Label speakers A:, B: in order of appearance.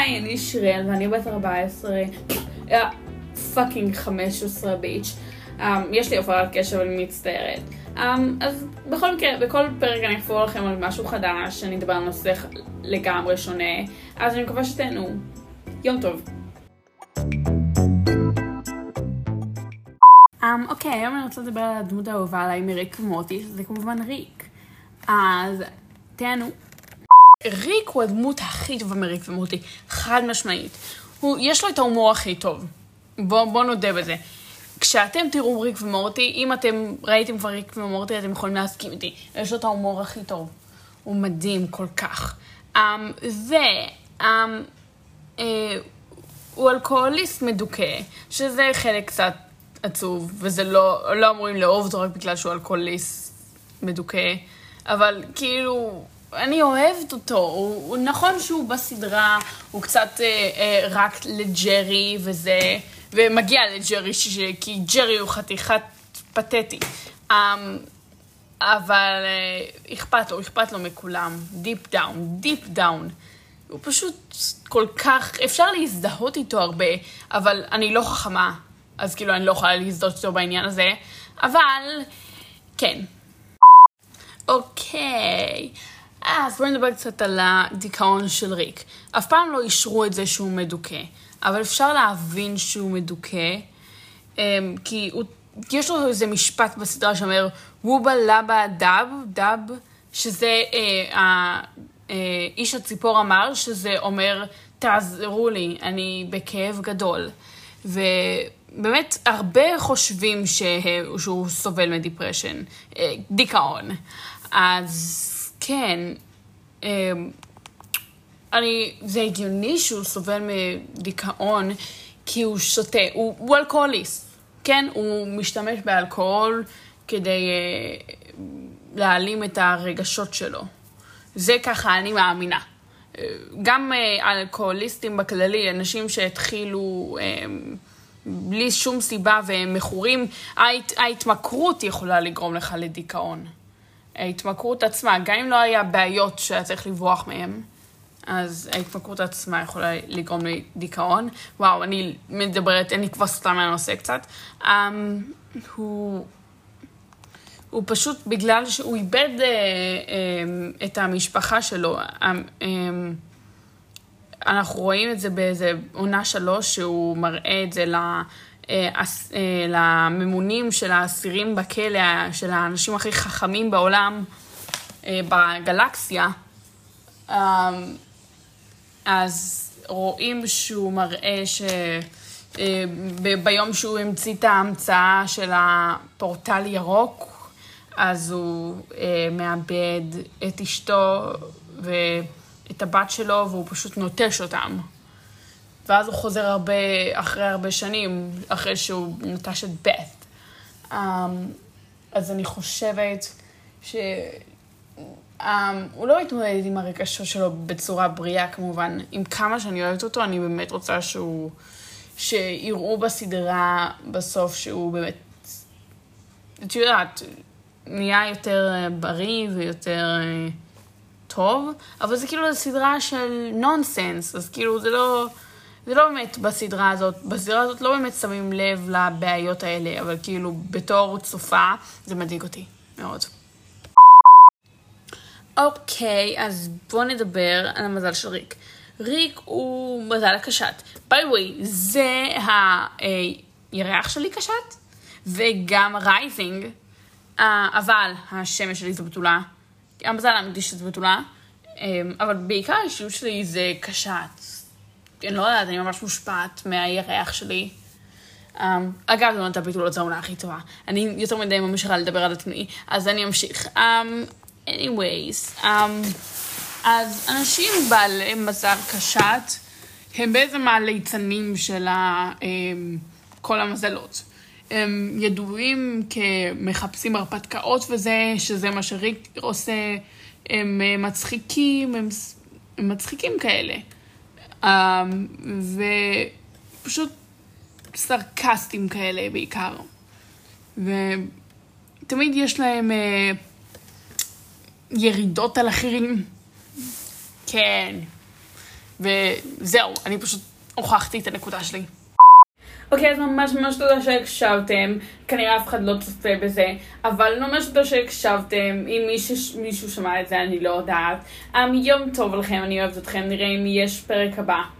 A: היי, אני שיראל ואני בת 14, fucking 15 bitch. Um, יש לי הפרעת קשב, אני מצטערת. Um, אז בכל מקרה, בכל פרק אני אחפור לכם על משהו חדש, אני אדבר על נושא לגמרי שונה, אז אני מקווה שתהנו. יום טוב. Um, אוקיי, היום אני רוצה לדבר על הדמות האהובה עליי מריק ומורטי, שזה כמובן ריק. אז תהנו. ריק הוא הדמות הכי טובה מריק ומוטי, חד משמעית. הוא, יש לו את ההומור הכי טוב. בואו בוא נודה בזה. כשאתם תראו ריק ומורטי, אם אתם ראיתם כבר ריק ומורטי, אתם יכולים להסכים איתי. יש לו את ההומור הכי טוב. הוא מדהים כל כך. Um, ו... Um, uh, הוא אלכוהוליסט מדוכא, שזה חלק קצת עצוב, וזה לא, לא אמורים לאהוב אותו רק בגלל שהוא אלכוהוליסט מדוכא, אבל כאילו, אני אוהבת אותו. הוא, הוא נכון שהוא בסדרה, הוא קצת אה, אה, רע לג'רי וזה, ומגיע לג'רי, ש, כי ג'רי הוא חתיכת פתטי. Um, אבל אה, אכפת לו, אכפת לו מכולם. deep down, deep down. הוא פשוט כל כך, אפשר להזדהות איתו הרבה, אבל אני לא חכמה, אז כאילו אני לא יכולה להזדהות איתו בעניין הזה, אבל כן. אוקיי, אז בואי נדבר קצת על הדיכאון של ריק. אף פעם לא אישרו את זה שהוא מדוכא, אבל אפשר להבין שהוא מדוכא, אמ, כי הוא, יש לו איזה משפט בסדרה שאומר, וובה לבה דאב, דאב, שזה אה, אה, איש הציפור אמר, שזה אומר, תעזרו לי, אני בכאב גדול. ובאמת, הרבה חושבים שהוא סובל מדיפרשן, אה, דיכאון. אז כן, אה, אני, זה הגיוני שהוא סובל מדיכאון כי הוא שותה, הוא, הוא אלכוהוליסט, כן? הוא משתמש באלכוהול כדי להעלים את הרגשות שלו. זה ככה אני מאמינה. גם אה, אלכוהוליסטים בכללי, אנשים שהתחילו אה, בלי שום סיבה והם מכורים, ההת, ההתמכרות יכולה לגרום לך לדיכאון. ההתמכרות עצמה, גם אם לא היה בעיות שהיה צריך לברוח מהן, אז ההתמכרות עצמה יכולה לגרום לדיכאון. וואו, אני מדברת, אני כבר סתם מהנושא קצת. Um, הוא... הוא פשוט, בגלל שהוא איבד אה, אה, את המשפחה שלו, אה, אה, אנחנו רואים את זה באיזה עונה שלוש, שהוא מראה את זה ל, אה, לממונים של האסירים בכלא, של האנשים הכי חכמים בעולם, אה, בגלקסיה. אה, אז רואים שהוא מראה ש... אה, ביום שהוא המציא את ההמצאה של הפורטל ירוק, אז הוא אה, מאבד את אשתו ואת הבת שלו, והוא פשוט נוטש אותם. ואז הוא חוזר הרבה, אחרי הרבה שנים, אחרי שהוא נטש את בית. Um, אז אני חושבת שהוא um, לא התמודד עם הרגשות שלו בצורה בריאה כמובן. עם כמה שאני אוהבת אותו, אני באמת רוצה שהוא... שיראו בסדרה בסוף שהוא באמת... את יודעת, נהיה יותר אה, בריא ויותר אה, טוב, אבל זה כאילו סדרה של נונסנס, אז כאילו זה לא, זה לא באמת בסדרה הזאת, בסדרה הזאת לא באמת שמים לב לבעיות האלה, אבל כאילו בתור צופה זה מדאיג אותי מאוד. אוקיי, okay, אז בואו נדבר על המזל של ריק. ריק הוא מזל הקשת. by the way, זה הירח שלי קשת, וגם rising. אבל השמש שלי זה בתולה. המזל האמיתי שזה בתולה. Um, אבל בעיקר האישיות שלי זה קשת. אני לא יודעת, אני ממש מושפעת מהירח שלי. Um, אגב, עונת בתולות זו העונה הכי טובה. אני יותר מדי ממשיכה לדבר על עצמי, אז אני אמשיך. Um, anyways, um, אז אנשים בעלי מזל קשת הם בעצם הליצנים של ה, um, כל המזלות. הם ידועים כמחפשים הרפתקאות וזה, שזה מה שריק עושה, הם מצחיקים, הם, הם מצחיקים כאלה. אמ, ופשוט סרקסטים כאלה בעיקר. ותמיד יש להם אה, ירידות על אחרים. כן. וזהו, אני פשוט הוכחתי את הנקודה שלי. אוקיי, אז ממש ממש תודה שהקשבתם, כנראה אף אחד לא צופה בזה, אבל ממש תודה שהקשבתם, אם מישהו, שמע את זה אני לא יודעת. Um, יום טוב לכם, אני אוהבת אתכם, נראה אם יש פרק הבא.